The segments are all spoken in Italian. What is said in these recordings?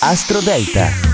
Astro Delta.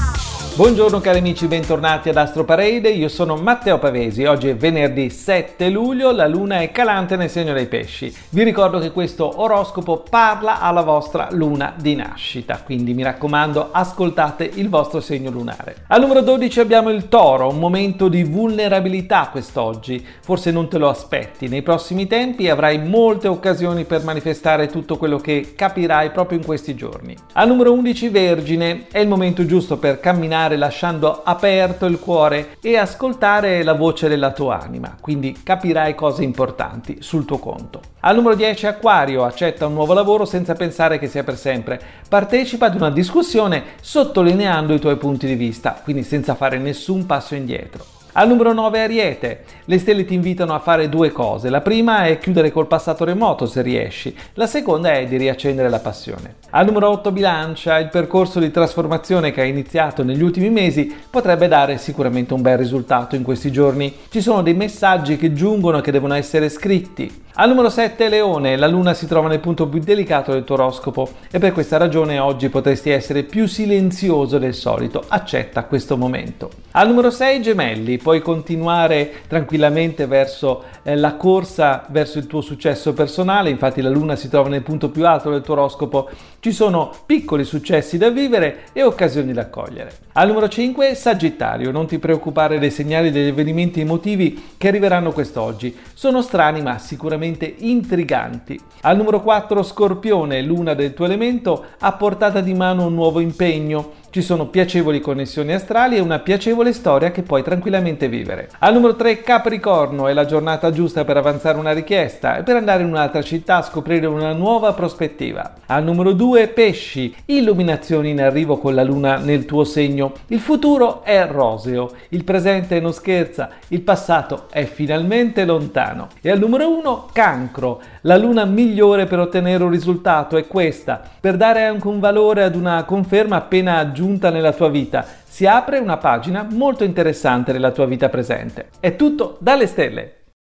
Buongiorno cari amici, bentornati ad Astro Parade, io sono Matteo Pavesi, oggi è venerdì 7 luglio, la luna è calante nel segno dei pesci. Vi ricordo che questo oroscopo parla alla vostra luna di nascita, quindi mi raccomando ascoltate il vostro segno lunare. Al numero 12 abbiamo il toro, un momento di vulnerabilità quest'oggi, forse non te lo aspetti, nei prossimi tempi avrai molte occasioni per manifestare tutto quello che capirai proprio in questi giorni. Al numero 11 Vergine, è il momento giusto per camminare camminare lasciando aperto il cuore e ascoltare la voce della tua anima, quindi capirai cose importanti sul tuo conto. Al numero 10 Aquario, accetta un nuovo lavoro senza pensare che sia per sempre. Partecipa ad una discussione sottolineando i tuoi punti di vista, quindi senza fare nessun passo indietro. Al numero 9 Ariete, le stelle ti invitano a fare due cose. La prima è chiudere col passato remoto se riesci, la seconda è di riaccendere la passione. Al numero 8 Bilancia, il percorso di trasformazione che hai iniziato negli ultimi mesi potrebbe dare sicuramente un bel risultato in questi giorni. Ci sono dei messaggi che giungono e che devono essere scritti. Al numero 7 Leone, la luna si trova nel punto più delicato del tuo oroscopo e per questa ragione oggi potresti essere più silenzioso del solito. Accetta questo momento. Al numero 6 Gemelli, puoi continuare tranquillamente verso eh, la corsa verso il tuo successo personale, infatti la luna si trova nel punto più alto del tuo oroscopo, ci sono piccoli successi da vivere e occasioni da cogliere. Al numero 5 Sagittario, non ti preoccupare dei segnali degli avvenimenti emotivi che arriveranno quest'oggi, sono strani ma sicuramente intriganti. Al numero 4 Scorpione, luna del tuo elemento, a portata di mano un nuovo impegno, ci sono piacevoli connessioni astrali e una piacevole storia che puoi tranquillamente vivere. Al numero 3 Capricorno è la giornata giusta per avanzare una richiesta e per andare in un'altra città a scoprire una nuova prospettiva. Al numero 2 Pesci, illuminazioni in arrivo con la luna nel tuo segno. Il futuro è roseo, il presente non scherza, il passato è finalmente lontano. E al numero 1 Cancro, la luna migliore per ottenere un risultato è questa, per dare anche un valore ad una conferma appena aggiunta aggiunta nella tua vita. Si apre una pagina molto interessante nella tua vita presente. È tutto dalle stelle.